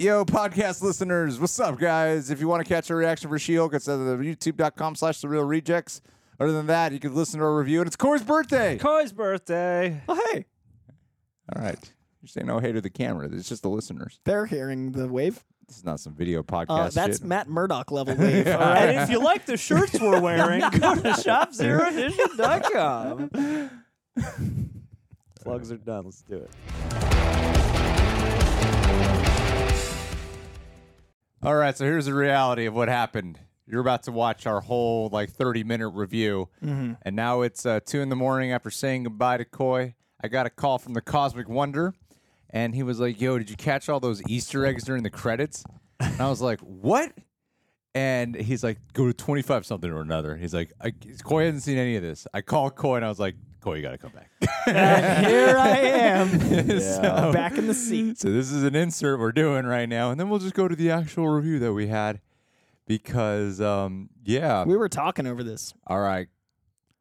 Yo, podcast listeners, what's up, guys? If you want to catch a reaction for She-Hulk, it's at the youtube.com slash the Reel Rejects. Other than that, you can listen to our review, and it's Corey's birthday. Coy's birthday. Oh, hey, All right. You're saying no hey to the camera. It's just the listeners. they're hearing the wave. This is not some video podcast Uh, that's shit. Matt Murdock level wave. All right. And if you like the shirts we're wearing, go to shopzeroedition.com. Plugs are done. Let's do it. All right, so here's the reality of what happened. You're about to watch our whole like 30 minute review, Mm-hmm. and now it's uh, two in the morning after saying goodbye to Coy. I got a call from the Cosmic Wonder, and he was like, "Yo, did you catch all those Easter eggs during the credits?" And I was like, "What?" And he's like, "Go to 25 something or another." He's like, I, "Coy hasn't seen any of this." I called Coy, and I was like, "Coy, you got to come back." And here I am, So- back in the seat. so this is an insert we're doing right now, and then we'll just go to the actual review that we had because, um, yeah. We were talking over this. All right,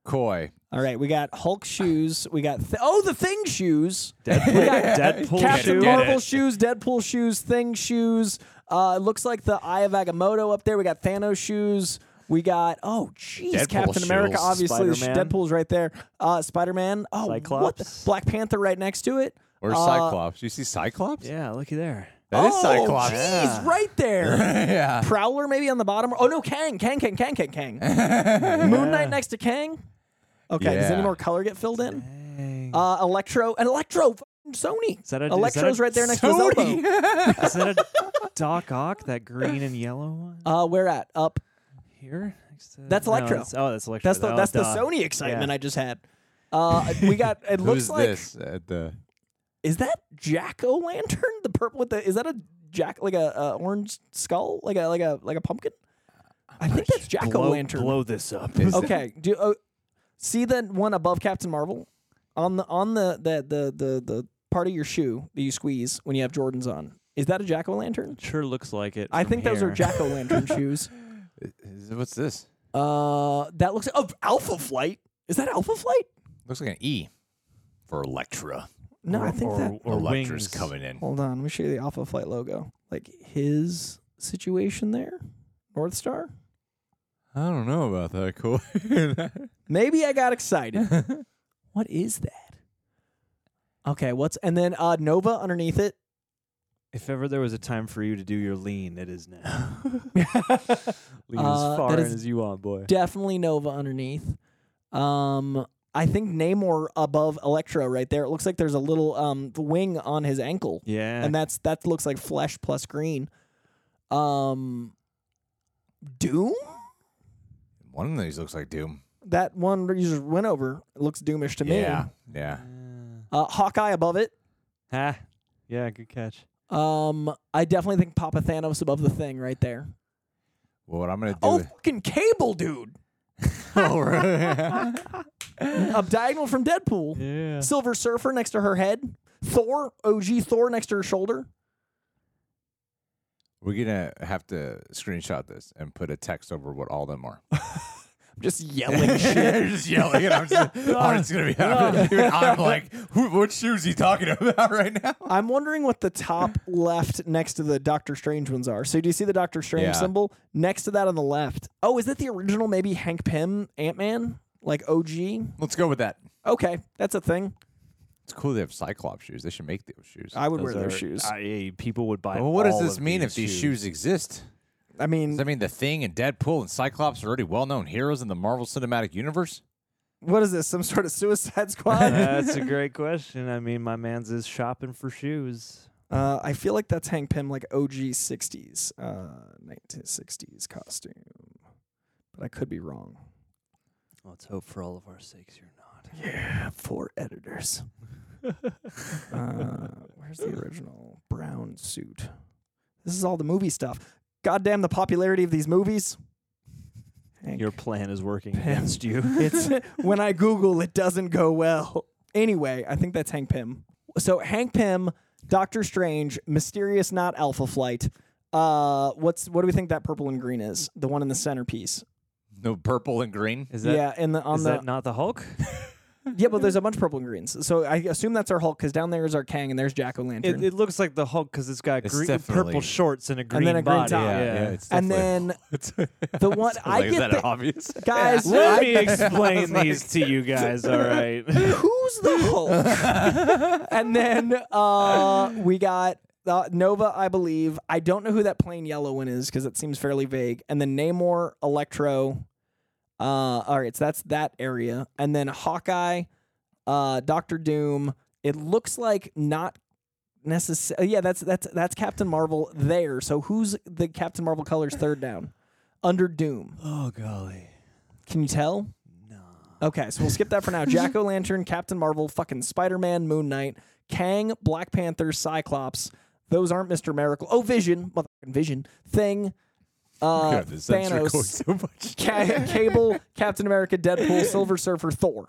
Coy. All right, we got Hulk shoes. We got th- oh the Thing shoes. Deadpool, We got Deadpool Captain shoe. Marvel shoes, Deadpool shoes, Thing shoes. Uh, it looks like the Eye of Agamotto up there. We got Thanos shoes. We got oh jeez, Deadpool Captain America. shoes. Obviously, Spider-Man. Deadpool's right there. Uh, Spider Man. Oh, what? the- Black Panther right next to it. Or Uh, Cyclops. You see Cyclops? Yeah, looky there. That is oh, Cyclops. Jeez, right there. yeah. Prowler maybe on the bottom. Oh no, Kang, Kang, Kang, Kang, Kang, Kang. Moon Knight next to Kang. Okay, does any more color get filled in? Hey. Uh, Electro and Electro, Sony. Is that a- is Electro's that a right there next to his elbow. Is that a Doc Ock, that green and yellow one? Uh, where at? Up. Here? Next to- That's no, Electro. that's- oh, that's Electro. That's the Oh, that's the duh. Sony excitement Yeah. I just had. Uh, we got. It looks Who's like this at the? is that Jack O' Lantern? The purple with the is that a Jack like a, a orange skull like a like a like a pumpkin? I think that's Jack O' Lantern. blow this up. Is it- Okay. Do uh, see the one above Captain Marvel on the on the the the the, the part of your shoe that you squeeze when you have Jordans on. Is that a Jack O' Lantern? Sure looks like it. I from think those are here. Jack O' Lantern shoes. Is- What's this? Uh, that looks oh Alpha Flight. Is that Alpha Flight? Looks like an E for Electra. No, I think or, that. or Electra's wings. coming in. Hold on, let me show you the Alpha Flight logo. Like his situation there, North Star. I don't know about that, Coy. Maybe I got excited. what is that? Okay, what's and then uh Nova underneath it. If ever there was a time for you to do your lean, it is now. lean Uh, as far that in is as you want, boy. Definitely Nova underneath. Um, I think Namor above Electro right there. It looks like there's a little um wing on his ankle, yeah. and that's that looks like flesh plus green. Um, Doom. One of these looks like Doom. That one you just went over. It looks doomish to me. Yeah, yeah. Uh, Hawkeye above it. Ah, yeah, good catch. Um, I definitely think Papa Thanos above the thing right there. Well, what I'm gonna do? Oh, fucking Cable, dude. oh right. Up diagonal from Deadpool. Yeah. Silver Surfer next to her head. Thor, OG Thor next to her shoulder. We're gonna have to screenshot this and put a text over what all them are. I'm just yelling shit. just yelling, and I'm just, I'm just gonna be happening. Dude, I'm like, who, what shoes he talking about right now? I'm wondering what the top left next to the Doctor Strange ones are. So do you see the Doctor Strange Yeah. symbol next to that on the left? Oh, is that the original? Maybe Hank Pym Ant Man, like OG. Let's go with that. Okay, that's a thing. It's cool they have Cyclops shoes. They should make those shoes. I would wear Those those are- shoes. I- people would buy. well, what does all this of mean if these these shoes exist? I mean, Does that mean the Thing and Deadpool and Cyclops are already well-known heroes in the Marvel Cinematic Universe? what is this? Some sort of Suicide Squad? That's a great question. I mean, my man's is shopping for shoes. uh, I feel like that's Hank Pym, like OG '60s, uh, 1960s costume, but I could be wrong. Let's hope for all of our sakes you're not. Yeah, four editors. uh, where's the original brown suit? This is all the movie stuff. Goddamn the popularity of these movies. Hank. Your plan is working Pym. against you. it's when I Google, it doesn't go well. Anyway, I think that's Hank Pym. So Hank Pym, Doctor Strange, Mysterious Not Alpha Flight. Uh, what's what do we think that purple and green is? The one in the centerpiece. No purple and green. Is that yeah, in the on is the that not the Hulk? yeah, but there's a bunch of purple and greens. So I assume that's our Hulk because down there is our Kang and there's Jack O' Lantern. It, it looks like the Hulk because it's got It's green, definitely- purple shorts and a green and then a green body. top. yeah, Yeah, yeah, it's and then the one I Like, is get that the, obvious? guys. Let me explain these to you guys. All right. who's the Hulk? and then uh, we got uh, Nova, I believe. I don't know who that plain yellow one is because it seems fairly vague. And then Namor, Electro. Uh, all right, so that's that area. And then Hawkeye, uh, Doctor Doom. It looks like not necessarily. Yeah, that's that's that's Captain Marvel there. So who's the Captain Marvel colors third down? Under Doom. oh golly. Can you tell? No. Okay, so we'll skip that for now. Jack O' Lantern, Captain Marvel, fucking Spider Man, Moon Knight, Kang, Black Panther, Cyclops. Those aren't Mr. Miracle. Oh, Vision, motherfucking Vision, Thing, uh, God, the censor Thanos, code so much. Ca- Cable, Captain America, Deadpool, Silver Surfer, Thor.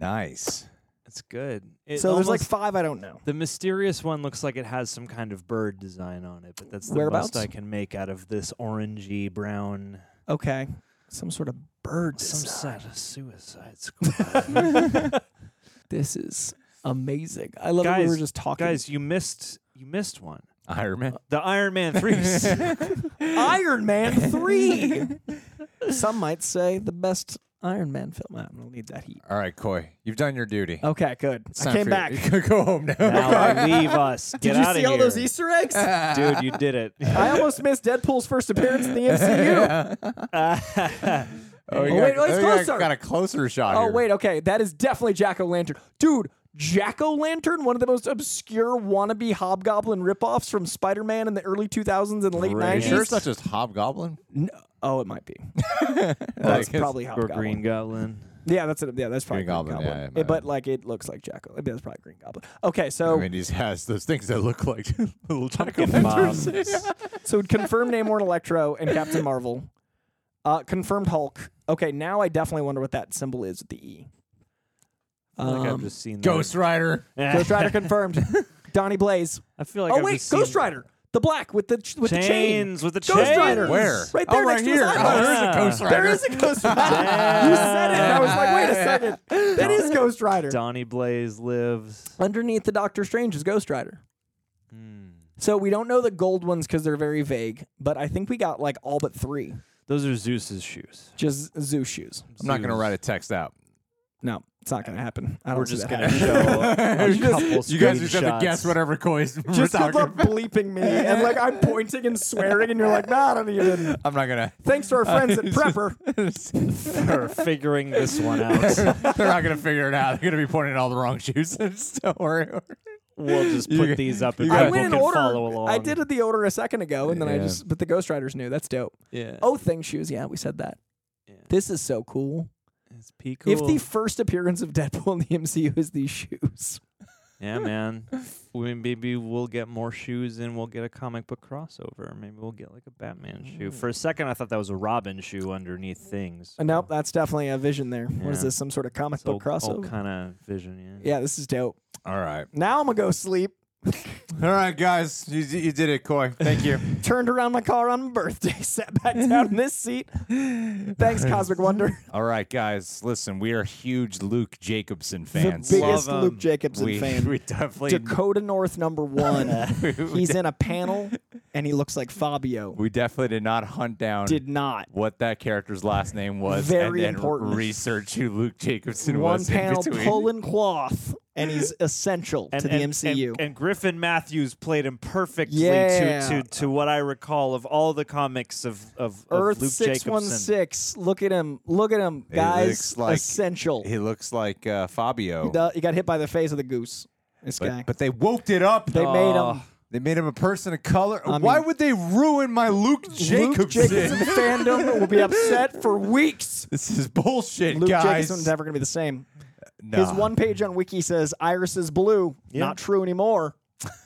Nice. That's good. It so there's like five I don't know. the mysterious one looks like it has some kind of bird design on it, but that's the Whereabouts? most I can make out of this orangey brown. Okay, some sort of bird. Some design. sort of suicide squad. This is amazing. I love that we were just talking. Guys, you missed you missed one. Iron Man. The Iron Man three. Iron Man three. some might say the best Iron Man film. I don't need that heat. All right, Coy, you've done your duty. Okay, good. It's I time came for back. You. Go home now. now leave us. Get Did you out see of all here. those Easter eggs? Dude, you did it. I almost missed Deadpool's first appearance in the MCU. Oh, you Oh, got, wait, oh, it's you got- closer. got a closer shot oh here. wait, okay, that is definitely Jack O' Lantern, dude. Jack O' Lantern, one of the most obscure wannabe Hobgoblin ripoffs from Spider-Man in the early 2000s and late Are you 90s. sure it's not just Hobgoblin? No- oh, it might be. That's Like, it's- probably or Green Goblin. Yeah, that's it. Yeah, that's probably Green Green Goblin, Goblin. yeah, yeah, but like it looks like Jack. O- That's probably Green Goblin. Okay, so I mean, he has those things that look like little Fucking Fucking moms. So confirmed Namor and Electro and Captain Marvel. Uh, confirmed Hulk. Okay, now I definitely wonder what that symbol is with the E. I feel like I've Um, just seen Ghost Rider. Ghost Rider confirmed. Donnie Blaze. I feel like oh I've wait, just Ghost seen Rider, the black with the ch- with the chain. chains with the chains. Ghost chains. Rider. Where? Right there oh, right next to his here. eyeball. Oh, there's a Ghost Rider. There is a Ghost Rider. you said it, and I was like, wait a second, that is Ghost Rider. Donnie Blaze lives. Underneath the Doctor Strange is Ghost Rider. Hmm. So we don't know the gold ones because they're very vague, but I think we got like all but three. Those are Zeus's shoes. Just Zeus shoes. I'm not going to Zeus. write a text out. No, it's not going to happen. I don't We're see just that gonna happening. show a couple you guys just have to screenshots. guess whatever Coy's we're Just good talking luck about. bleeping me, and like I'm pointing and swearing, and you're like, nah, I don't even. I'm not gonna. Thanks to our friends at Prepper. for figuring this one out. They're not gonna figure it out. They're gonna be pointing at all the wrong shoes. Don't worry. We'll just You put got- these up you and got- I people went in can order. follow along. I did it the order a second ago, and then I Yeah. just. But the Ghost Riders knew. That's dope. Yeah. Oh, thing shoes. Yeah, we said that. Yeah. This is so cool. It's P cool. If the first appearance of Deadpool in the MCU is these shoes, yeah, man. we, maybe we'll get more shoes and we'll get a comic book crossover. Maybe we'll get like a Batman shoe. For a second, I thought that was a Robin shoe underneath things. Uh, nope, that's definitely a vision there. What is this? Some sort of comic It's book old, crossover? kind of vision, yeah. yeah, this is dope. All right. Now I'm gonna go sleep. All right, guys. You, you did it, Coy. Thank you. Turned around my car on my birthday, sat back down in this seat. Thanks, Cosmic Wonder. all right, guys. Listen, we are huge Luke Jacobson fans. The fans. biggest Love Luke. Jacobson we, fan. we definitely Dakota North number one. we, He's in a panel and he looks like Fabio. we definitely did not hunt down Did not. what that character's last name was Very and then important. research who Luke Jacobson One was panel in between. pulling cloth, and he's essential to the MCU. And, and Griffin Matthews played him perfectly Yeah. to, to, to what I recall of all the comics of, of, of Earth Luke six one Jacobson. six. Look at him. Look at him, guys. looks like- essential. He looks like uh, Fabio. The- he got hit by the face of the goose. This guy. But, but they woked it up. they made Oh. him. They made him a person of color. I Why mean- would they ruin my Luke Jacobson? Luke Jacobson fandom will be upset for weeks. This is bullshit, Luke guys. Jacobson's never going to be the same. Nah. His one page on Wiki says Iris is blue. Yeah. Not true anymore.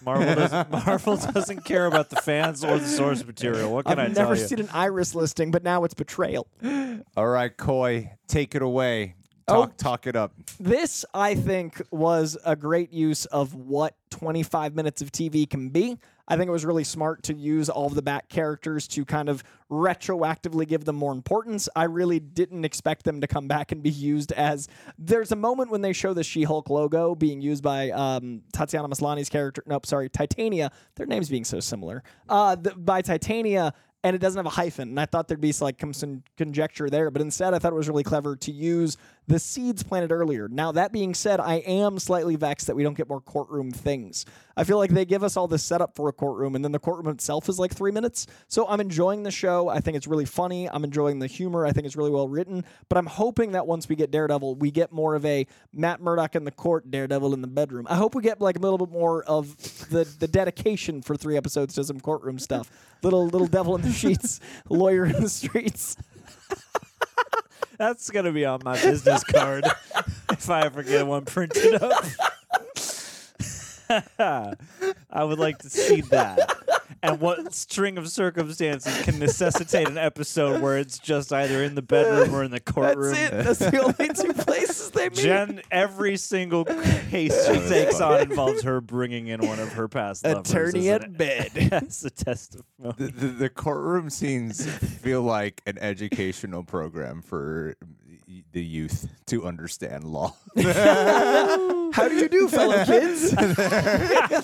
Marvel doesn't Marvel doesn't care about the fans or the source material. What can I've I tell never seen an Iris listing, but now it's betrayal. All right, Coy, take it away. Oh. Talk, talk it up. This, I think, was a great use of what 25 minutes of TV can be. I think it was really smart to use all of the back characters to kind of retroactively give them more importance. I really didn't expect them to come back and be used as. There's a moment when they show the She-Hulk logo being used by um, Tatiana Maslany's character. Nope, sorry, Titania. Their names being so similar. Uh, the, by Titania and it doesn't have a hyphen. And I thought there'd be like some conjecture there, but instead I thought it was really clever to use the seeds planted earlier. Now that being said, I am slightly vexed that we don't get more courtroom things. I feel like they give us all this setup for a courtroom, and then the courtroom itself is like three minutes. So I'm enjoying the show. I think it's really funny. I'm enjoying the humor. I think it's really well written. But I'm hoping that once we get Daredevil, we get more of a Matt Murdock in the court, Daredevil in the bedroom. I hope we get like a little bit more of the the dedication for three episodes to some courtroom stuff. Little little devil in the sheets, lawyer in the streets. That's gonna be on my business card if I ever get one printed up. I would like to see that. And what string of circumstances can necessitate an episode where it's just either in the bedroom or in the courtroom? That's it. That's the only two places they meet. Jen, every single case she takes on involves her bringing in one of her past lovers Attorney as at bed. as a testimony. The, the, the courtroom scenes feel like an educational program for the youth to understand law. How do you do, fellow kids? they're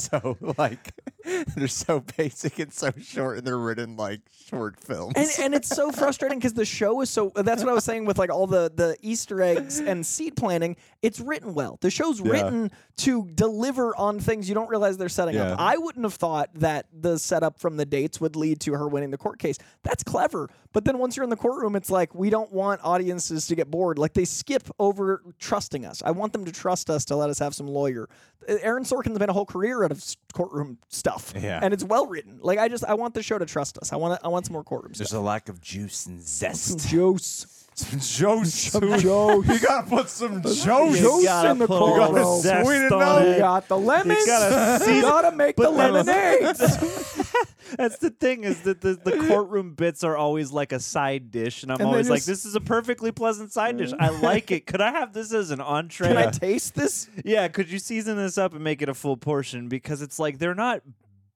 so like they're so basic and so short, and they're written like short films. and and it's so frustrating because the show is so. That's what I was saying with like all the the Easter eggs and seed planting. It's written well. The show's Yeah. written to deliver on things you don't realize they're setting Yeah. up. I wouldn't have thought that the setup from the dates would lead to her winning the court case. That's clever. But then once you're in the courtroom, it's like we don't want audiences to get bored. Like they skip over trusting us. I want them to trust us to let us have some lawyer. Aaron Sorkin's been a whole career out of courtroom stuff, Yeah. and it's well written. Like I just I want the show to trust us. I want I want some more courtroom stuff. There's a lack of juice and Some zest. juice. Some juice. Some juice. You gotta put some juice. Juice gotta in the put a courtroom. little zest Sweeten it on up. You it. got the lemons. gotta You gotta make the But lemonades. That's the thing is that the, the courtroom bits are always like a side dish, and I'm And they always like, just- "This is a perfectly pleasant side dish. I like it. Could I have this as an entree?" Can I taste this? yeah, could you season this up and make it a full portion? Because it's like they're not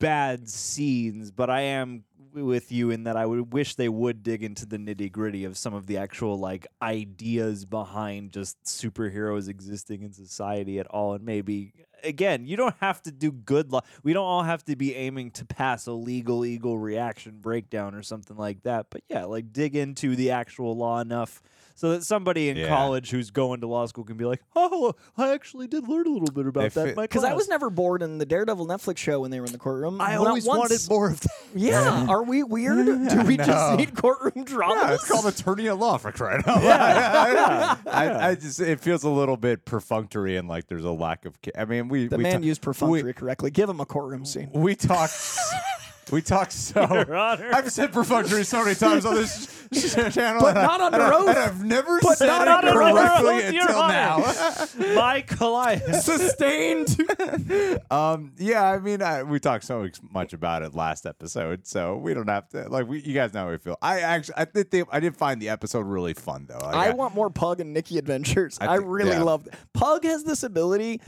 bad scenes, but I am with you in that I would wish they would dig into the nitty gritty of some of the actual like ideas behind just superheroes existing in society at all, and maybe again, you don't have to do good law. We don't all have to be aiming to pass a LegalEagle reaction breakdown or something like that. But yeah, like dig into the actual law enough so that somebody in Yeah. college who's going to law school can be like, "Oh, I actually did learn a little bit about If that." it- in Because I was never bored in the Daredevil Netflix show when they were in the courtroom. I Not always once. wanted more of that. Yeah, are we weird? Do we just No. need courtroom drama? Yeah, it's called attorney at law for crying out loud. I, I just it feels a little bit perfunctory and like there's a lack of. ca- I mean, we the we man ta- used perfunctory correctly. Give him a courtroom scene. We, we talked. we talked so. Your Honor. I've said perfunctory so many times on this sh- channel, But and I- not under and I- oath. and I've never But said not it under oath, correctly Your until Honor. now. My Goliath. Sustained. um, yeah, I mean, I, we talked so ex- much about it last episode, so we don't have to like. We, you guys know how we feel. I actually, I did, think, I did find the episode really fun though. Like, I want more Pug and Nikki adventures. I, I think- really yeah. love. Pug has this ability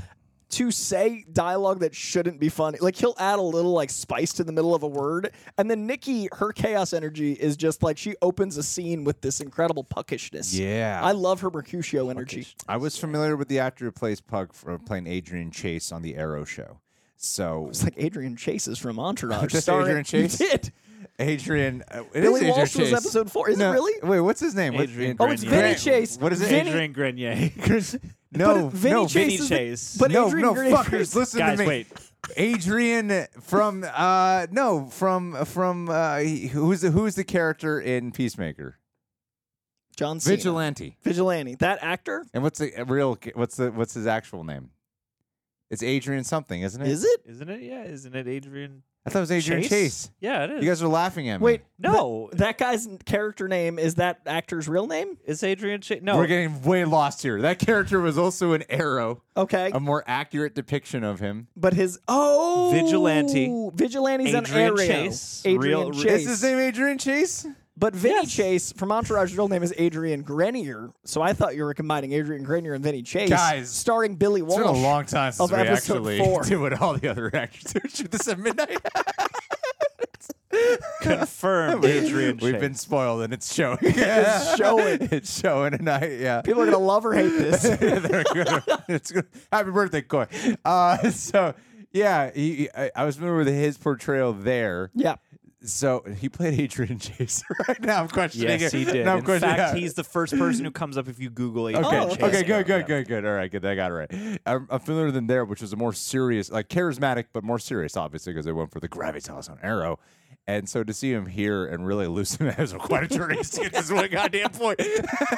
to say dialogue that shouldn't be funny. Like he'll add a little like spice to the middle of a word, and then Nikki, her chaos energy is just like she opens a scene with this incredible puckishness. Yeah. I love her Mercutio energy. I was familiar with the actor who plays Pug for playing Adrian Chase on the Arrow show. So It's like Adrian Chase is from Entourage. Just starring- Adrian Chase? You did. Adrian, uh, it is Billy Adrian Walsh was episode four. Is No, it really? Wait, what's his name? What- Adrian Oh, it's Grenier. Vinny Chase. What is it? Vinny- Adrian Grenier. No, but Vinny no, Chase Vinny is the- Chase. but no, Adrian no, Grenier fuckers, is- listen Guys, to me. wait. Adrian from uh no from from uh he- who's the who's the character in Peacemaker? John Cena. Vigilante. Vigilante. That actor? And what's the uh, real what's the what's his actual name? It's Adrian something, isn't it? Is it? Isn't it? Yeah, isn't it Adrian I thought it was Adrian Chase? Chase. Yeah, it is. You guys are laughing at me. Wait, no, That, that guy's character name is that actor's real name? it's Adrian Chase. No, We're getting way lost here. That character was also an Arrow, Okay. a more accurate depiction of him. but his oh Vigilante. Vigilante's an Adrian Arrow. Chase. Adrian Real- Chase. Is his name Adrian Chase? But Vinny Yes. Chase from Entourage's real name is Adrian Grenier, so I thought you were combining Adrian Grenier and Vinny Chase, Guys, starring Billy It's been a long time since we actually four. did what all the other actors do. Shoot this at midnight. Confirmed, Adrian. We've Chase. been spoiled, and it's showing. It's showing. it's showing tonight. Yeah. People are gonna love or hate this. Good. It's good. Happy birthday, Coy. Uh, so yeah, he, he- I, I was familiar with his portrayal there. yeah. So he played Adrian Chase. right now, I'm questioning Yes, it. he did. Now I'm In questioning- fact, yeah. he's the first person who comes up if you Google Adrian Okay. Chase. okay. Good. Good. Good. Good. All right. Good. I got it right. I'm, I'm familiar with there, which was a more serious, like charismatic, but more serious, obviously, because they went for the gravitas on Arrow. And so to see him here and really loosen it was quite a journey to get this one goddamn point. um,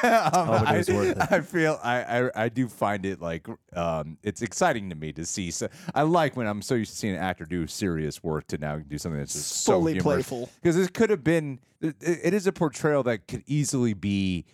Oh, I. I feel I, I I do find it like um it's exciting to me to see. So I like when I'm so used to seeing an actor do serious work to now do something that's just so Fully humorous. playful. Because it could have been it, it is a portrayal that could easily be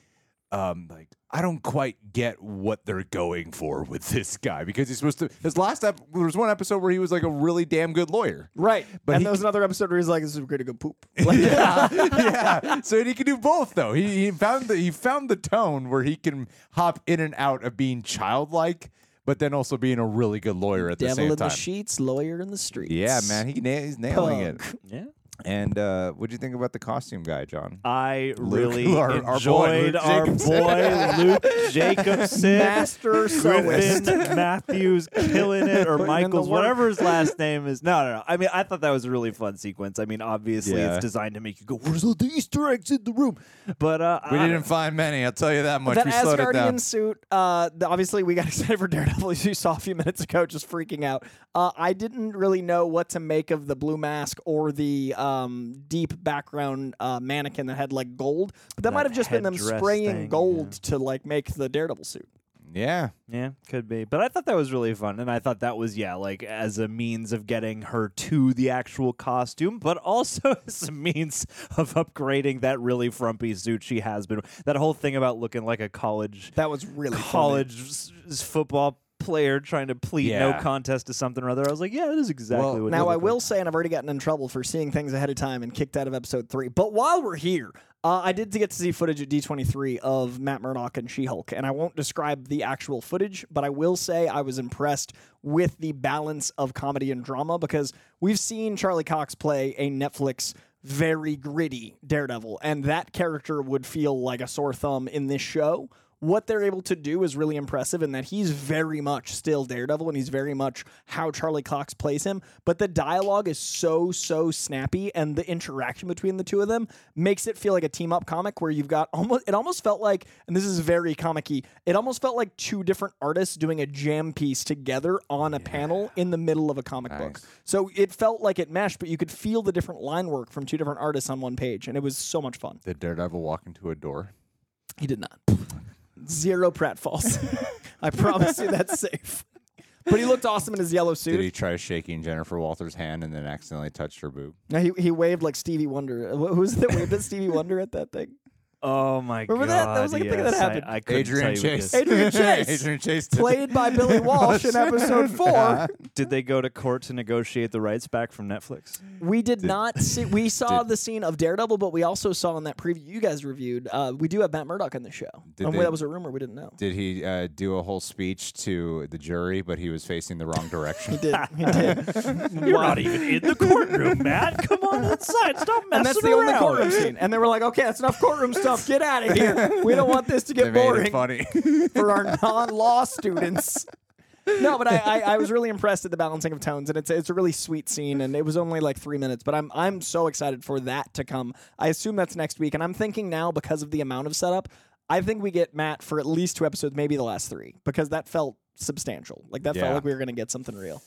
um like I don't quite get what they're going for with this guy because he's supposed to his last ep- there was one episode where he was like a really damn good lawyer. Right. But and he- there was another episode where he's like, "This is great to go poop." Like, yeah, yeah. So he can do both, though. He, he found the he found the tone where he can hop in and out of being childlike, but then also being a really good lawyer at the Devil same in time. the sheets, lawyer in the streets. yeah, man, he na- he's nailing it. Yeah. And uh, what do you think about the costume guy, John? I Luke, really our- our boy, enjoyed Luke our Jacobson. boy Luke Jacobson. Master Griffin. Matthews killing it, or Putting in the Michaels, work. whatever his last name is. No, no, no. I mean, I thought that was a really fun sequence. I mean, obviously, Yeah. it's designed to make you go, "Where's all the Easter eggs in the room?" But uh, We I- didn't find many. I'll tell you that much. That we slowed it down. Asgardian suit, uh, the- obviously we got excited for Daredevil, as you saw a few minutes ago, just freaking out. Uh, I didn't really know what to make of the blue mask or the um, deep background uh, mannequin that had like gold, but that, That might have just been them headdress spraying thing, gold yeah. to like make the Daredevil suit. Yeah, Yeah, could be. But I thought that was really fun. And I thought that was, yeah, like as a means of getting her to the actual costume, but also as a means of upgrading that really frumpy suit she has been. That whole thing about looking like a college That was really funny. college s- s- football player trying to plead no contest to something or other. I was like, yeah, that is exactly Well, what Now I will like. say, and I've already gotten in trouble for seeing things ahead of time and kicked out of episode three. But while we're here, uh, I did get to see footage at D23 of Matt Murdock and She-Hulk, and I won't describe the actual footage, but I will say I was impressed with the balance of comedy and drama because we've seen Charlie Cox play a Netflix very gritty Daredevil, and that character would feel like a sore thumb in this show what they're able to do is really impressive in that he's very much still Daredevil and he's very much how Charlie Cox plays him. But the dialogue is so, so snappy and the interaction between the two of them makes it feel like a team up comic where you've got almost, it almost felt like, and this is very comic it almost felt like two different artists doing a jam piece together on a panel in the middle of a comic book. So it felt like it meshed, but you could feel the different line work from two different artists on one page. And it was so much fun. did Daredevil walk into a door? He did not. Zero pratfalls. I promise you that's safe. But he looked awesome in his yellow suit. Did he try shaking Jennifer Walters' hand and then accidentally touched her boob? No, he, he waved like Stevie Wonder. Who was it that waved at Stevie Wonder at that thing? Oh my Remember god! that? That was like a thing that yes, happened. I, I couldn't Adrian tell you Chase. because- Adrian Chase. Adrian Chase. did- Played by Billy Walsh in episode four. Did they go to court to negotiate the rights back from Netflix? We did not see. We saw Did- the scene of Daredevil, but we also saw in that preview you guys reviewed. Uh, we do have Matt Murdock in the show. Did and they- that was a rumor. We didn't know. Did he uh, do a whole speech to the jury, but he was facing the wrong direction? He did. He did. You're not even in the courtroom, Matt. Come on inside. Stop messing and that's the only around. courtroom scene. And they were like, "Okay, that's enough courtroom Get out of here. We don't want this to get boring." funny. for our non-law students. No, but I, I, I was really impressed at the balancing of tones, and it's it's a really sweet scene, and it was only like three minutes, but I'm I'm so excited for that to come. I assume that's next week, and I'm thinking now because of the amount of setup, I think we get Matt for at least two episodes, maybe the last three, because that felt substantial. Like that Yeah. felt like we were gonna get something real.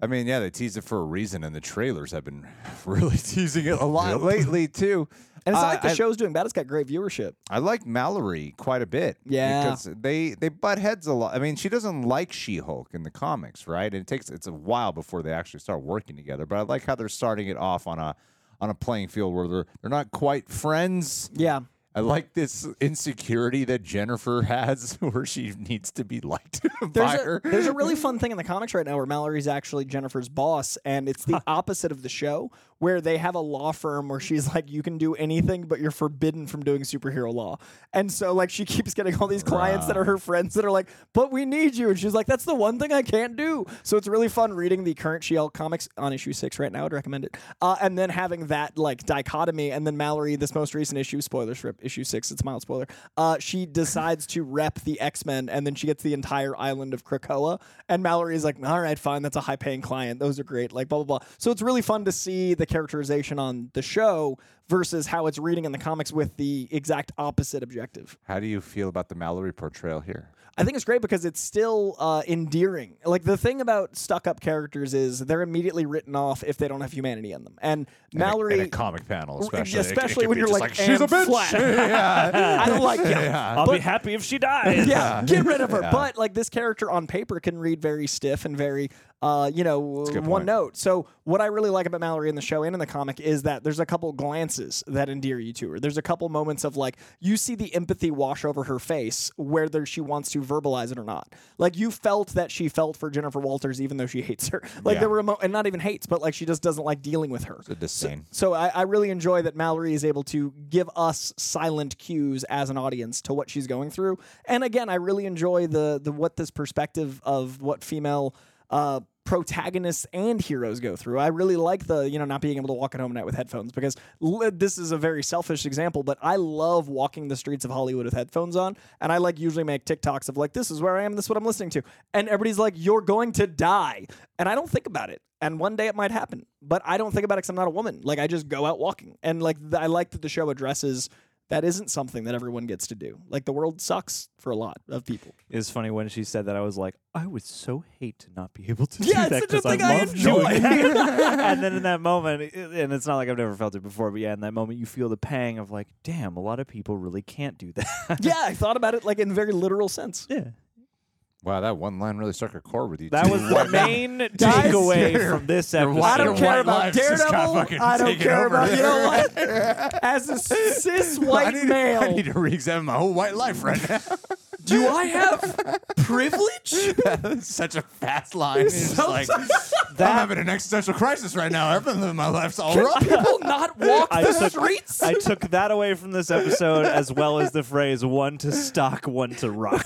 I mean, yeah, they teased it for a reason, and the trailers have been really teasing it a lot lately too. And it's not Uh, like the I- show's doing bad; it's got great viewership. I like Mallory quite a bit. Yeah. because they they butt heads a lot. I mean, she doesn't like She-Hulk in the comics, right? And it takes it's a while before they actually start working together. But I like how they're starting it off on a on a playing field where they're they're not quite friends. Yeah, I like this insecurity that Jennifer has, where she needs to be liked by There's a, her. there's a really fun thing in the comics right now where Mallory's actually Jennifer's boss, and it's the opposite of the show, where they have a law firm where she's like, you can do anything, but you're forbidden from doing superhero law. And so like she keeps getting all these clients that are her friends that are like, but we need you. And she's like, that's the one thing I can't do. So it's really fun reading the current She-Hulk comics on issue six right now. I'd recommend it. Uh, and then having that like dichotomy, and then Mallory, this most recent issue, spoilers for issue six, it's a mild spoiler. Uh, she decides to rep the X Men, and then she gets the entire island of Krakoa. And Mallory is like, all right, fine, that's a high paying client. Those are great. Like blah blah blah. So it's really fun to see the characterization on the show versus how it's reading in the comics with the exact opposite objective. How do you feel about the Mallory portrayal here? I think it's great because it's still uh, endearing. Like the thing about stuck-up characters is they're immediately written off if they don't have humanity in them. And Mallory, in a comic panel, especially, especially it when you're be like, she's a "And bitch. flat." yeah. I don't like you. I'll be happy if she dies. yeah, get rid of her. But like this character on paper can read very stiff and very, uh, you know, one point. note. So what I really like about Mallory in the show and in the comic is that there's a couple glances that endear you to her. There's a couple moments of like you see the empathy wash over her face, whether she wants to verbalize it or not. Like you felt that she felt for Jennifer Walters, even though she hates her. Like Yeah. there were mo- and not even hates, but like she just doesn't like dealing with her. a disdain. So I, I really enjoy that Mallory is able to give us silent cues as an audience to what she's going through. And again, I really enjoy the the what this perspective of what female uh, protagonists and heroes go through. I really like the you know not being able to walk at home at night with headphones because li- this is a very selfish example, but I love walking the streets of Hollywood with headphones on, and I like usually make TikToks of like this is where I am, this is what I'm listening to, and everybody's like you're going to die, and I don't think about it. And one day it might happen, but I don't think about it because I'm not a woman. Like I just go out walking, and like th- I like that the show addresses that isn't something that everyone gets to do. Like the world sucks for a lot of people. It's funny when she said that I was like, I would so hate to not be able to Yeah, do that because I thing I love enjoy. doing that. and then in that moment, and it's not like I've never felt it before, but yeah, in that moment you feel the pang of like, damn, a lot of people really can't do that. yeah, I thought about it like in a very literal sense. yeah. Wow, that one line really struck a chord with you. That too. was the main takeaway from this episode. I don't care about lives just got Daredevil. I don't care about you know what? As a cis I white need, male, I need to re-examine my whole white life right now. do I have privilege? That's such a fast line. It's just like I'm having an existential crisis right now. I've been living my life all rough. People not walk I the took- streets. I took that away from this episode as well as the phrase one to stock, one to rock.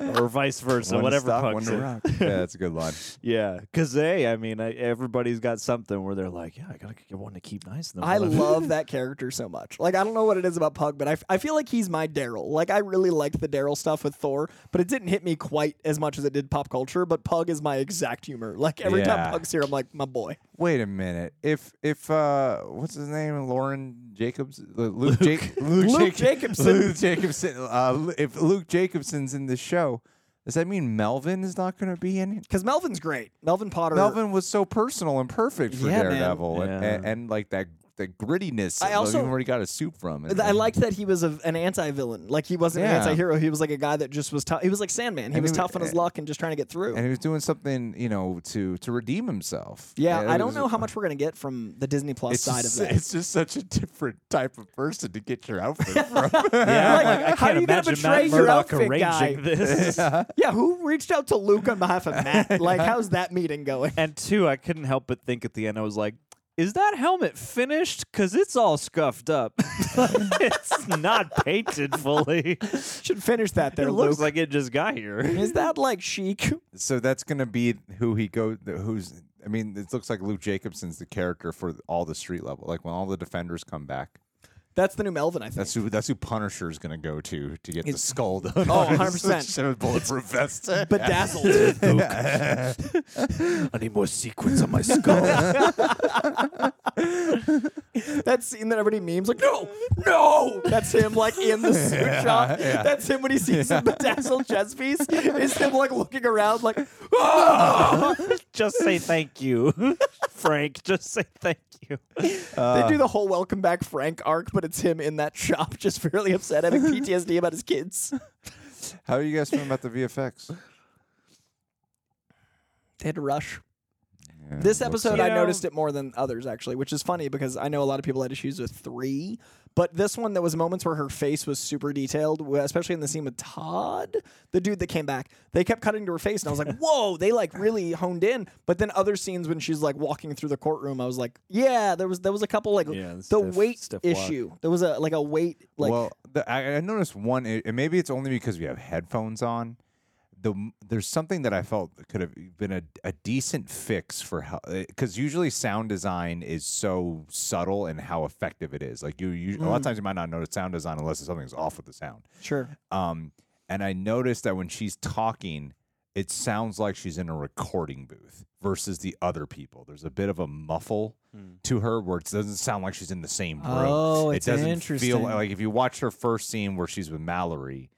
Or vice versa, One whatever stop, Puck one rock. Yeah, that's a good line. Yeah, because hey, I mean, I, everybody's got something where they're like, yeah, I gotta get one to keep nice. and I love that character so much. Like I don't know what it is about Pug, but I, f- I feel like he's my Darryl. Like I really liked the Darryl stuff with Thor, but it didn't hit me quite as much as it did pop culture. But Pug is my exact humor. Like every Yeah. time Pug's here, I'm like my boy. Wait a minute. If if uh, what's his name? Lauren Jacobs, Lu- Luke, Jac- Luke, Luke Jac- Jacobson. Luke Jacobson. Uh, if Luke Jacobson's in the show, does that mean Melvin is not going to be in it? Because Melvin's great. Melvin Potter. Melvin was so personal and perfect for Yeah, man. Daredevil, and, Yeah. and, and like that the grittiness. I also- even where he got his soup from. and- I liked that he was a, an anti-villain. Like he wasn't an anti-hero. He was like a guy that just was tough. He was like Sandman. He And was he- tough on his luck and just trying to get through. and he was doing something, you know, to to redeem himself. yeah, And I don't was- know how much we're gonna get from the Disney Plus side just, of that. it's just such a different type of person to get your outfit from. Yeah, Like, like, I how can't are you gonna imagine betray Matt your Murdock outfit arranging guy? this. yeah, who reached out to Luke on behalf of Matt? Like, how's that meeting going? And two, I couldn't help but think at the end, I was like, is that helmet finished? Because it's all scuffed up. it's not painted fully. Should finish that there, it looks Luke. like it just got here. Is that like chic? so that's gonna be who he go. Who's I mean, it looks like Luke Jacobson's the character for all the street level. Like when all the defenders come back, That's the new Melvin, I think. that's who that's who Punisher's gonna go to to get the It's- skull done. Oh, on his 100%. bulletproof vest. Bedazzled. I need more sequins on my skull. that scene that everybody memes like, no, no. That's him like in the suit shop. That's him when he sees a bedazzled chest piece. Is him like looking around like, oh. just say thank you, Frank. Just say thank you. they do uh, the whole welcome back Frank arc, but it's him in that shop, just fairly upset, having PTSD about his kids. How are you guys feeling about the VFX? They had to rush. Yeah, This episode, I know- noticed it more than others, actually, which is funny because I know a lot of people had issues with three, But this one, there was moments where her face was super detailed, especially in the scene with Todd, the dude that came back. They kept cutting to her face, and I was like, "Whoa!" They like really honed in. But then other scenes when she's like walking through the courtroom, I was like, "Yeah." There was there was a couple like Yeah, the stiff- weight stiff issue. There was a like a weight like well, the, I, I noticed one, and maybe it's only because we have headphones on. The there's something that I felt could have been a, a decent fix for how because eh, usually sound design is so subtle and how effective it is. Like you, you a lot of mm. times you might not notice sound design unless something's off with the sound. sure. Um, and I noticed that when she's talking, it sounds like she's in a recording booth versus the other people. There's a bit of a muffle hmm. to her where it doesn't sound like she's in the same room. Oh, it's it doesn't interesting. feel like if you watch her first scene where she's with Mallory.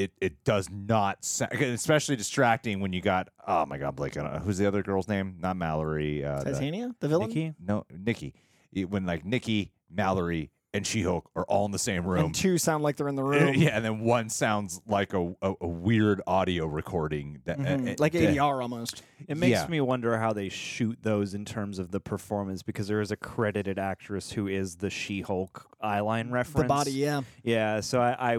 It, it does not sound especially distracting when you got oh my god Blake who's the other girl's name not Mallory uh, Titania, the villain. Nikki? no Nikki It- when like Nikki Mallory and She Hulk are all in the same room And two sound like they're in the room. Yeah, and then one sounds like a, a, a weird audio recording that uh, Mhm. uh, like that- ADR almost. It makes Yeah. me wonder how they shoot those in terms of the performance because there is a credited actress who is the She-Hulk eyeline reference. The body, yeah. Yeah, so I, I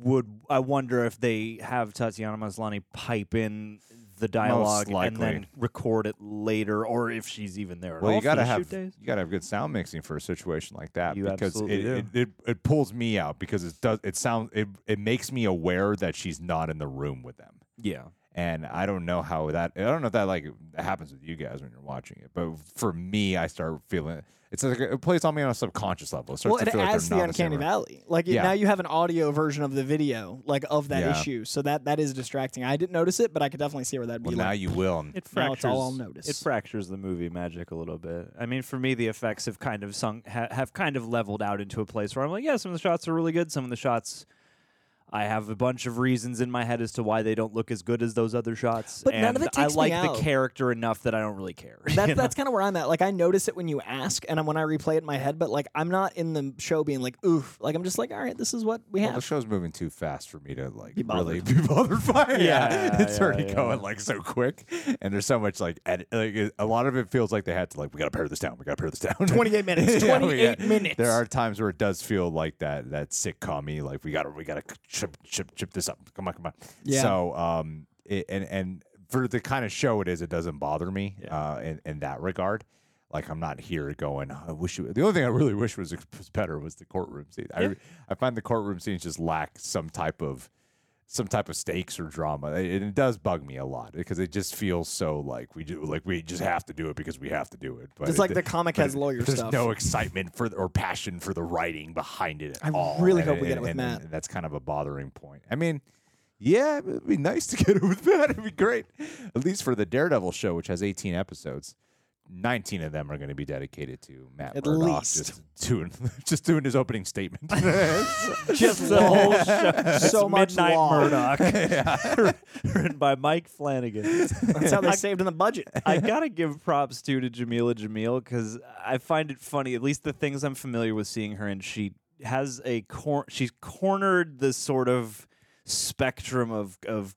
would I wonder if they have Tatiana Maslany pipe in the dialogue and likely. then record it later, or if she's even there. At Well, all you gotta have days. you gotta have good sound mixing for a situation like that You because it, it, it it pulls me out because it does it sounds it it makes me aware that she's not in the room with them. Yeah, And I don't know how that I don't know if that like happens with you guys when you're watching it, but for me, I start feeling it's like it plays on me on a subconscious level. It starts Well, to it feel adds they're the not in same uncanny room. valley. Like Yeah. now you have an audio version of the video, like of that Yeah. issue. So that that is distracting. I didn't notice it, but I could definitely see where that'd be Well, like. now you will. and it Now fractures. it's all I'll notice. It fractures the movie magic a little bit. I mean, for me, the effects have kind of sunk, ha- have kind of leveled out into a place where I'm like, yeah, some of the shots are really good. Some of the shots. I have a bunch of reasons in my head as to why they don't look as good as those other shots. But none and of it I takes me like out. the character enough that I don't really care. That's that's kind of where I'm at. Like I notice it when you ask, and when I replay it in my head. But like I'm not in the show being like, oof. Like I'm just like, all right, this is what we Well, the show's moving too fast for me to like Be really bothered. be bothered by it. Yeah, it's yeah, already yeah. going like so quick, and there's so much like edit. Like a lot of it feels like they had to like we gotta pare this down. We gotta pare this down. 28 minutes. 28 got- minutes. There are times where it does feel like that that sitcom like we gotta we gotta chip chip chip this up. Come on, come on. Yeah. So um, it, and and for the kind of show it is, it doesn't bother me Yeah. uh in in that regard. Like I'm not here going. I wish it, the only thing I really wish was, was better was the courtroom scene. Yeah. I I find the courtroom scenes just lack some type of some type of stakes or drama, and it does bug me a lot because it just feels so like we do like we just have to do it because we have to do it. But It's it- like the comic has it- lawyer There's stuff. no excitement for the, or passion for the writing behind it I all. really and hope we get it with and- Matt. and that's kind of a bothering point. I mean, yeah, it'd be nice to get it with Matt. It'd be great, at least for the Daredevil show, which has 18 episodes. 19 of them are going to be dedicated to Matt At Murdock, least. just doing just doing his opening statement. just the whole show. So It's much Midnight law. Murdock, written by Mike Flanagan. That's how they I- saved in the budget. I gotta give props too to Jamila Jamil because I find it funny. At least the things I'm familiar with seeing her in, she has a cor- she's cornered the sort of spectrum of of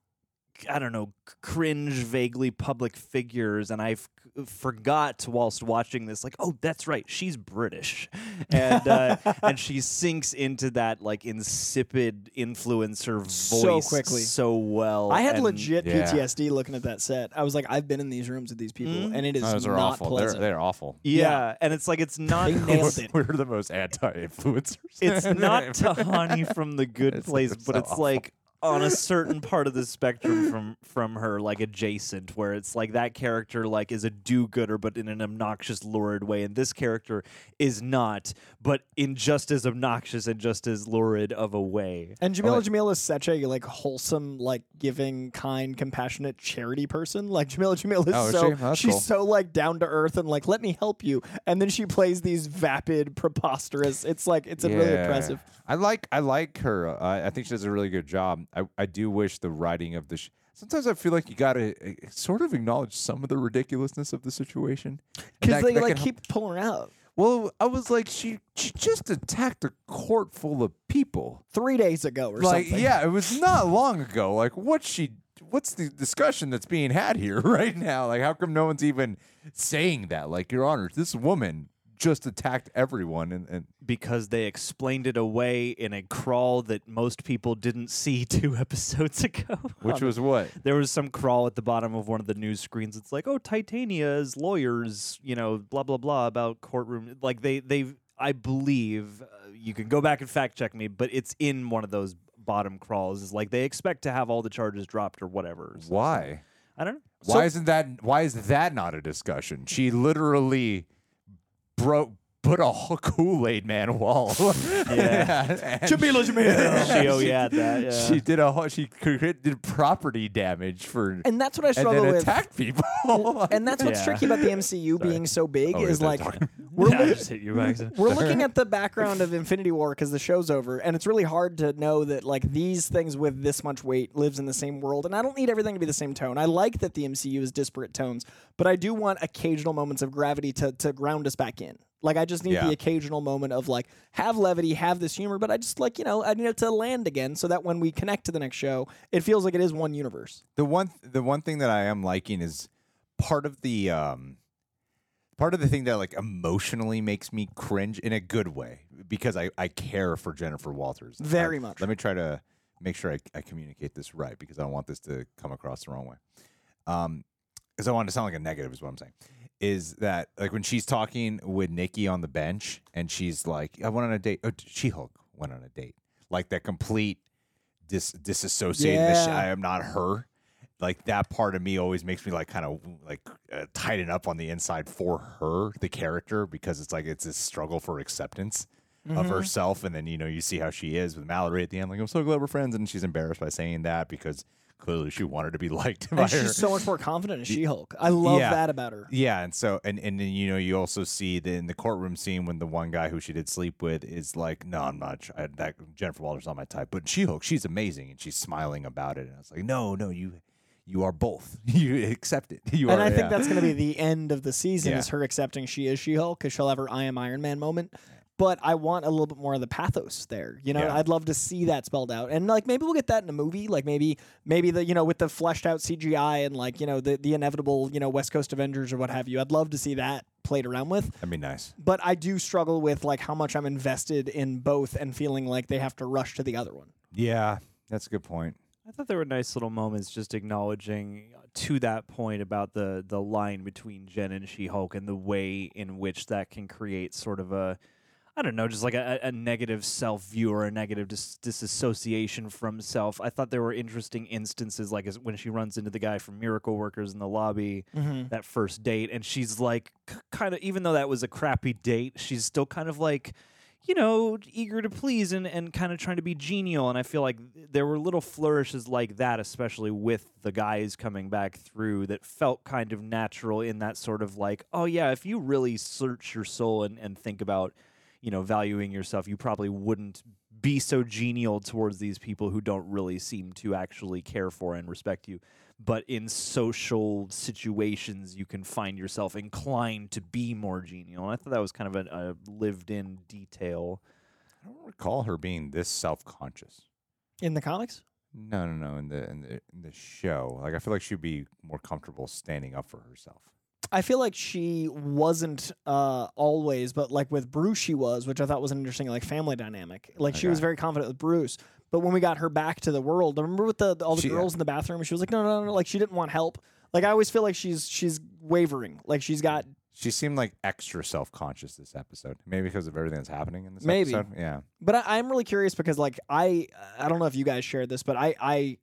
I don't know cringe, vaguely public figures, and I f- forgot whilst watching this, like, oh, that's right, she's British, and uh, and she sinks into that like insipid influencer voice So quickly. so well. I had and- legit Yeah. PTSD looking at that set. I was like, I've been in these rooms with these people, Mhm. and it is Those are not awful. They're, pleasant. they're awful. Yeah, Yeah. and it's like it's not. They nailed it's, it. We're the most anti-influencers. it's not Tahani from the Good It's- Place, it's but so it's awful. like on a certain part of the spectrum from from her, like adjacent, where it's like that character like is a do-gooder, but in an obnoxious, lurid way, and this character is not, but in just as obnoxious and just as lurid of a way. And Jamila Well, Jamil is such a like wholesome, like giving, kind, compassionate charity person. Like Jamila Jamil is Oh, is so she? She's cool. so like down to earth and like let me help you. And then she plays these vapid, preposterous. It's like it's a really impressive. I like I like her. Uh, I think she does a really good job. I, I do wish the writing of the. Sh- Sometimes I feel like you gotta uh, sort of acknowledge some of the ridiculousness of the situation. Because they like keep pulling out. Well, I was like, she she just attacked a court full of people. Three days ago or like, something. yeah, it was not long ago. Like, what's she? What's the discussion that's being had here right now? Like, how come no one's even saying that? Like, Your Honor, this woman just attacked everyone and, and because they explained it away in a crawl that most people didn't see two episodes ago. which was what? there was some crawl at the bottom of one of the news screens. It's like, oh, Titania's lawyers, you know, blah blah blah about courtroom. Like they they I believe uh, you can go back and fact check me, but it's in one of those bottom crawls. Is like they expect to have all the charges dropped or whatever. So, Why? I don't know. Why isn't that why is that not a discussion? She literally broke put a whole Kool-Aid man wall. Yeah. And Jamila Jamil. she oh yeah that yeah. She did a whole she created property damage for And that's what I and struggle then with. attacked people. And that's what's Yeah. tricky about the MCU being so big Oh, is like we're Yeah, I just hit you by accident. we're looking at the background of Infinity War because the show's over, and it's really hard to know that like these things with this much weight lives in the same world. And I don't need everything to be the same tone. I like that the MCU is disparate tones, but I do want occasional moments of gravity to to ground us back in. Like I just need Yeah. the occasional moment of like have levity, have this humor, but I just like you know I need it to land again so that when we connect to the next show, it feels like it is one universe. The one the one thing that I am liking is part of the um part of the thing that like emotionally makes me cringe in a good way because I I care for Jennifer Walters Very I- much. Let me try to make sure I, I communicate this right because I don't want this to come across the wrong way. Um, because I want to sound like a negative is what I'm saying. Is that like when she's talking with Nikki on the bench and she's like, I went on a date. Oh, She Hulk went on a date. Like that complete dis disassociating. this Yeah. I am not her. Like that part of me always makes me like kind of like uh, tighten up on the inside for her, the character, because it's like it's this struggle for acceptance of Mm-hmm. herself. And then you know you see how she is with Mallory at the end. Like I'm so glad we're friends, and she's embarrassed by saying that because clearly she wanted to be liked by And her. she's so much more confident in She-Hulk. I love Yeah. that about her. Yeah, and so and and then you know you also see the in the courtroom scene when the one guy who she did sleep with is like, no, I'm not. I, that Jennifer Walters not my type, but She Hulk, she's amazing, and she's smiling about it. And I was like, no, no, you you are both. you accept it. You And are. I think yeah. that's going to be the end of the season Yeah. is her accepting she is She-Hulk because she'll have her I am Iron Man moment. But I want a little bit more of the pathos there. You know, Yeah. I'd love to see that spelled out. And like maybe we'll get that in a movie. Like maybe maybe the you know with the fleshed out CGI and like you know the the inevitable you know West Coast Avengers or what have you. I'd love to see that played around with. That'd be nice. But I do struggle with like how much I'm invested in both and feeling like they have to rush to the other one. Yeah, that's a good point. I thought there were nice little moments just acknowledging to that point about the the line between Jen and She Hulk and the way in which that can create sort of a I don't know, just like a, a negative self view or a negative dis- disassociation from self. I thought there were interesting instances, like as when she runs into the guy from Miracle Workers in the lobby, mm-hmm. that first date, and she's like, kind of, even though that was a crappy date, she's still kind of like, you know, eager to please and, and kind of trying to be genial. And I feel like there were little flourishes like that, especially with the guys coming back through, that felt kind of natural in that sort of like, oh, yeah, if you really search your soul and, and think about, you know, valuing yourself, you probably wouldn't be so genial towards these people who don't really seem to actually care for and respect you. But in social situations, you can find yourself inclined to be more genial. And I thought that was kind of a, a lived in detail. I don't recall her being this self conscious. In the comics? No, no, no. In the in the in the show, like I feel like she'd be more comfortable standing up for herself. I feel like she wasn't uh, always, but like with Bruce, she was, which I thought was an interesting like family dynamic. Like she was very confident with Bruce, but when we got her back to the world, remember with the all the She- girls in the bathroom, she was like, no, no, no, like she didn't want help. Like I always feel like she's she's wavering, like she's got She seemed like extra self conscious this episode. Maybe because of everything that's happening in this Maybe. episode. Yeah. But I, I'm really curious because, like, I I don't know if you guys shared this, but I I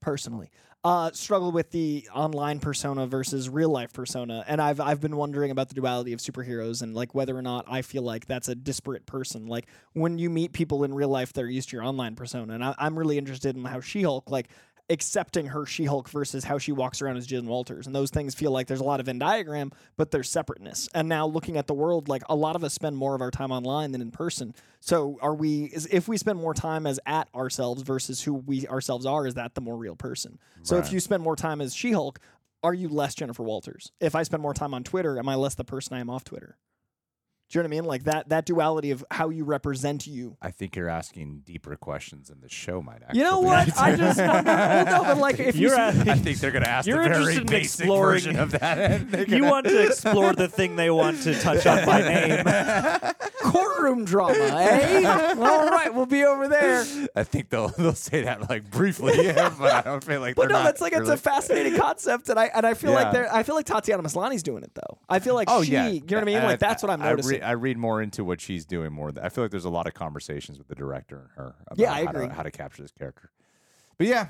personally uh, struggle with the online persona versus real life persona, and I've I've been wondering about the duality of superheroes and like whether or not I feel like that's a disparate person. Like when you meet people in real life, they're used to your online persona, and I, I'm really interested in how She Hulk like accepting her She-Hulk versus how she walks around as Jen Walters. And those things feel like there's a lot of Venn diagram, but there's separateness. And now looking at the world, like a lot of us spend more of our time online than in person. So are we is if we spend more time as at ourselves versus who we ourselves are, is that the more real person? So if you spend more time as She-Hulk, are you less Jennifer Walters? If I spend more time on Twitter, am I less the person I am off Twitter? Do you know what I mean? Like that that duality of how you represent you. I think you're asking deeper questions than the show might actually. You know what? I just wonder. Well, no, but like if you You're s- at- I think they're gonna ask You're the very interested in basic exploring- version of that. and they're You want to explore the thing they want to touch on by name. courtroom drama, eh? All right, we'll be over there. I think they'll they'll say that like briefly, yeah, but I don't feel like. But they're no, not that's like it's a fascinating concept, and I and I feel Yeah. like they're I feel like Tatiana Maslany's doing it though. I feel like Oh she, yeah, you know what I mean? And Like that's what I'm I noticing. I read more into what she's doing more. I feel like there's a lot of conversations with the director and her. About Yeah, I how agree. To, how to capture this character. But yeah,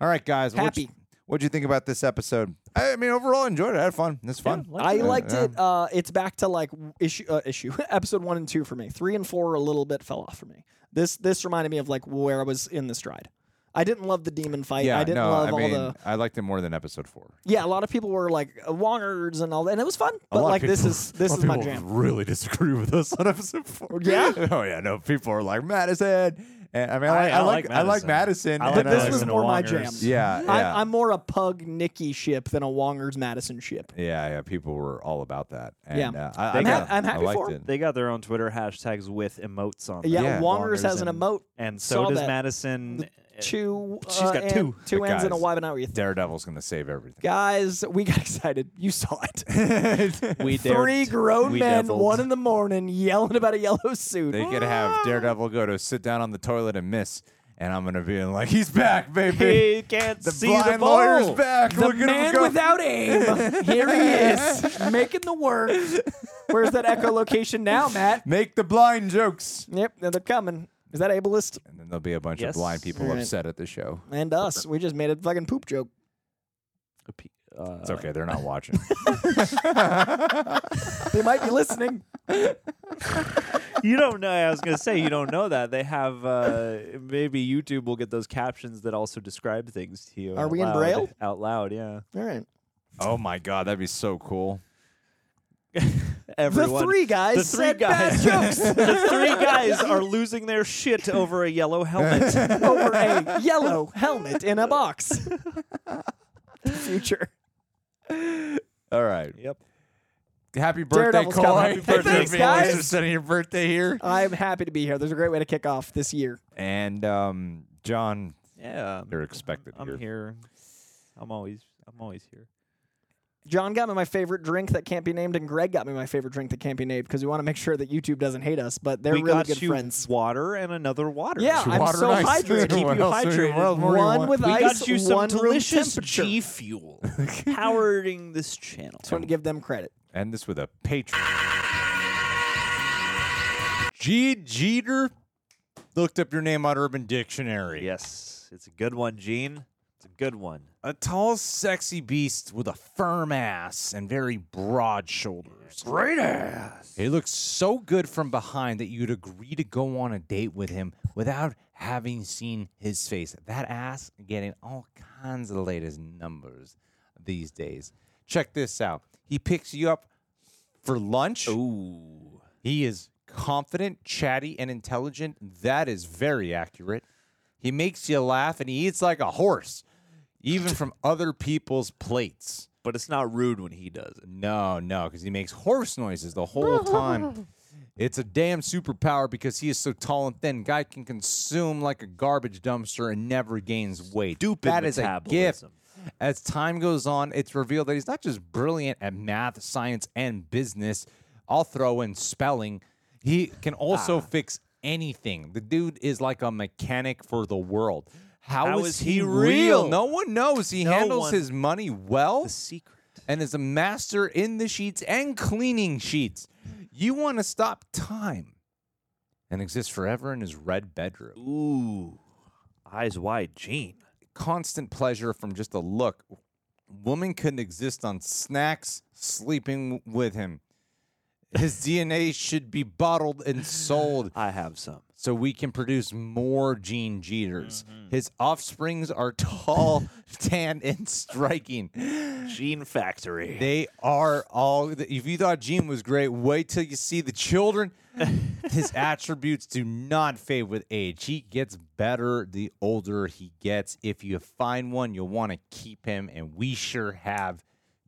all right, guys. what'd you- Happy. What'd you think about this episode? I, I mean, overall, I enjoyed it. I had fun. It's fun. I Yeah, liked yeah. it. Uh, it's back to like issue uh, issue episode one and two for me. Three and four a little bit fell off for me. This this reminded me of like where I was in the stride. I didn't love the demon fight. yeah, I didn't no, love I all mean, the I liked it more than episode four. yeah. A lot of people were like uh, wongers and all that, and it was fun. But lot of like this is this a lot is my people jam. Really disagree with us on episode four. Yeah? oh yeah. No, people are like Madison. And I mean, I, I- like, I I like, like I like Madison. I like But this was Madison more my jam. Yeah, yeah. I, I'm more a Pug Nikki ship than a Wongers Madison ship. Yeah, yeah, people were all about that. And, Yeah. uh, I, They I, got- I- I'm happy I liked for 'em. it. They got their own Twitter hashtags with emotes on them. Yeah, Yeah. Wongers has an emote. And so does that. Madison. Two. She's uh, got and- two. Two But ends and a guys, Y, but not you think. Daredevil's gonna save everything. Guys, we got excited. You saw it. We Three dared- grown we men, deviled. one in the morning, yelling about a yellow suit. they could have Daredevil go to sit down on the toilet and miss, and I'm gonna be like, he's back, baby. He can't the see blind the ball. lawyer's back. the Look at him man go. without aim. Here he is, making the work. Where's that echolocation now, Matt? Make the blind jokes. Yep, they're coming. Is that ableist? And then there'll be a bunch Yes. of blind people All right. upset at the show. And us. We just made a fucking poop joke. Uh, It's okay. They're not watching. They might be listening. You don't know. I was gonna say you don't know that they have. Uh, maybe YouTube will get those captions that also describe things to you. Are out we in loud- Braille? Out loud, yeah. All right. oh my god, that'd be so cool. Everyone. the three guys the three said guys. bad jokes the three guys are losing their shit over a yellow helmet. over a yellow helmet in a box. Future. All right. yep. Happy birthday, Daredevil's Coy. coming. Happy Thanks, birthday, for guys. spending your birthday here. I'm happy to be here. There's a great way to kick off this year. And um, John, Yeah. you're expected I'm here. here. I'm always. I'm always here. John got me my favorite drink that can't be named, and Greg got me my favorite drink that can't be named because we want to make sure that YouTube doesn't hate us. But they're we really got good you friends. water and another water. Yeah, I'm Water so ice. hydrated. Keep you hydrated. what else more you One with We ice, got you some one room delicious temperature. G Fuel, powering this channel. Just want to give them credit. End this with a patron. G. Jeter looked up your name on Urban Dictionary. Yes, it's a good one, Gene. It's a good one. A tall, sexy beast with a firm ass and very broad shoulders. Great ass. He looks so good from behind that you'd agree to go on a date with him without having seen his face. That ass getting all kinds of the latest numbers these days. Check this out. He picks you up for lunch. Ooh. He is confident, chatty, and intelligent. That is very accurate. He makes you laugh and he eats like a horse, even from other people's plates. But it's not rude when he does it. No, no, because he makes horse noises the whole time. It's a damn superpower because he is so tall and thin. Guy can consume like a garbage dumpster and never gains weight. Stupid that is a gift. metabolism. As time goes on, it's revealed that he's not just brilliant at math, science, and business. I'll throw in spelling. He can also ah. fix anything. The dude is like a mechanic for the world. How is is he real? No one knows. He No handles one- his money well The secret. and is a master in the sheets and cleaning sheets. You want to stop time and exist forever in his red bedroom. Ooh. Eyes wide, Gene. Constant pleasure from just a look. Woman couldn't exist on snacks, sleeping with him. His DNA should be bottled and sold I have some. So we can produce more Gene Jeters. Mm-hmm. His offsprings are tall, tan, and striking. Gene Factory. They are all. If you thought Gene was great, wait till you see the children. His attributes do not fade with age. He gets better the older he gets. If you find one, you'll want to keep him, and we sure have.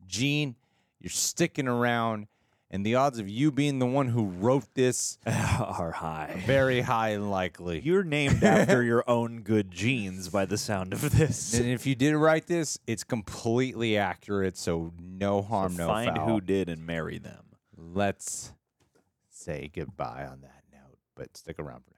Gene, you're sticking around, and the odds of you being the one who wrote this Are high. very high and likely. You're named after your own good genes by the sound of this. and if you did write this, it's completely accurate, so no harm, no foul. Find foul. who did and marry them. Let's say goodbye on that note, but stick around for.